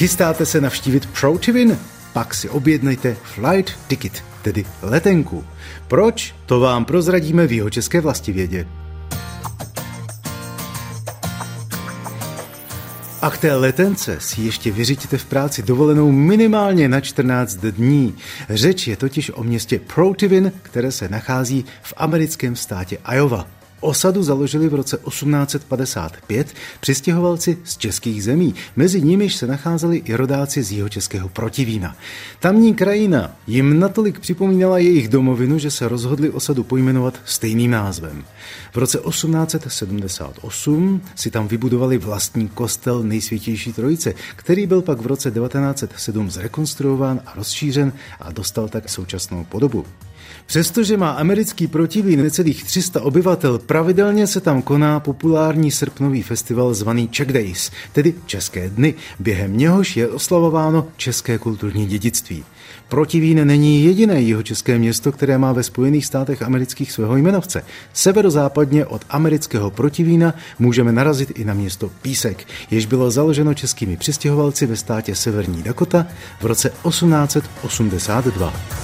Chystáte se navštívit Protivin? Pak si objednejte flight ticket, tedy letenku. Proč? To vám prozradíme v jeho české vlastivědě. A k té letence si ještě vyřiďte v práci dovolenou minimálně na 14 dní. Řeč je totiž o městě Protivin, které se nachází v americkém státě Iowa. Osadu založili v roce 1855 přistěhovalci z českých zemí, mezi nimiž se nacházeli i rodáci z českého protivína. Tamní krajina jim natolik připomínala jejich domovinu, že se rozhodli osadu pojmenovat stejným názvem. V roce 1878 si tam vybudovali vlastní kostel nejsvětější trojice, který byl pak v roce 1907 zrekonstruován a rozšířen a dostal tak současnou podobu. Přestože má americký protivín necelých 300 obyvatel, pravidelně se tam koná populární srpnový festival zvaný Czech Days, tedy České dny, během něhož je oslavováno české kulturní dědictví. Protivín není jediné jeho české město, které má ve Spojených státech amerických svého jmenovce. Severozápadně od amerického protivína můžeme narazit i na město Písek, jež bylo založeno českými přistěhovalci ve státě Severní Dakota v roce 1882.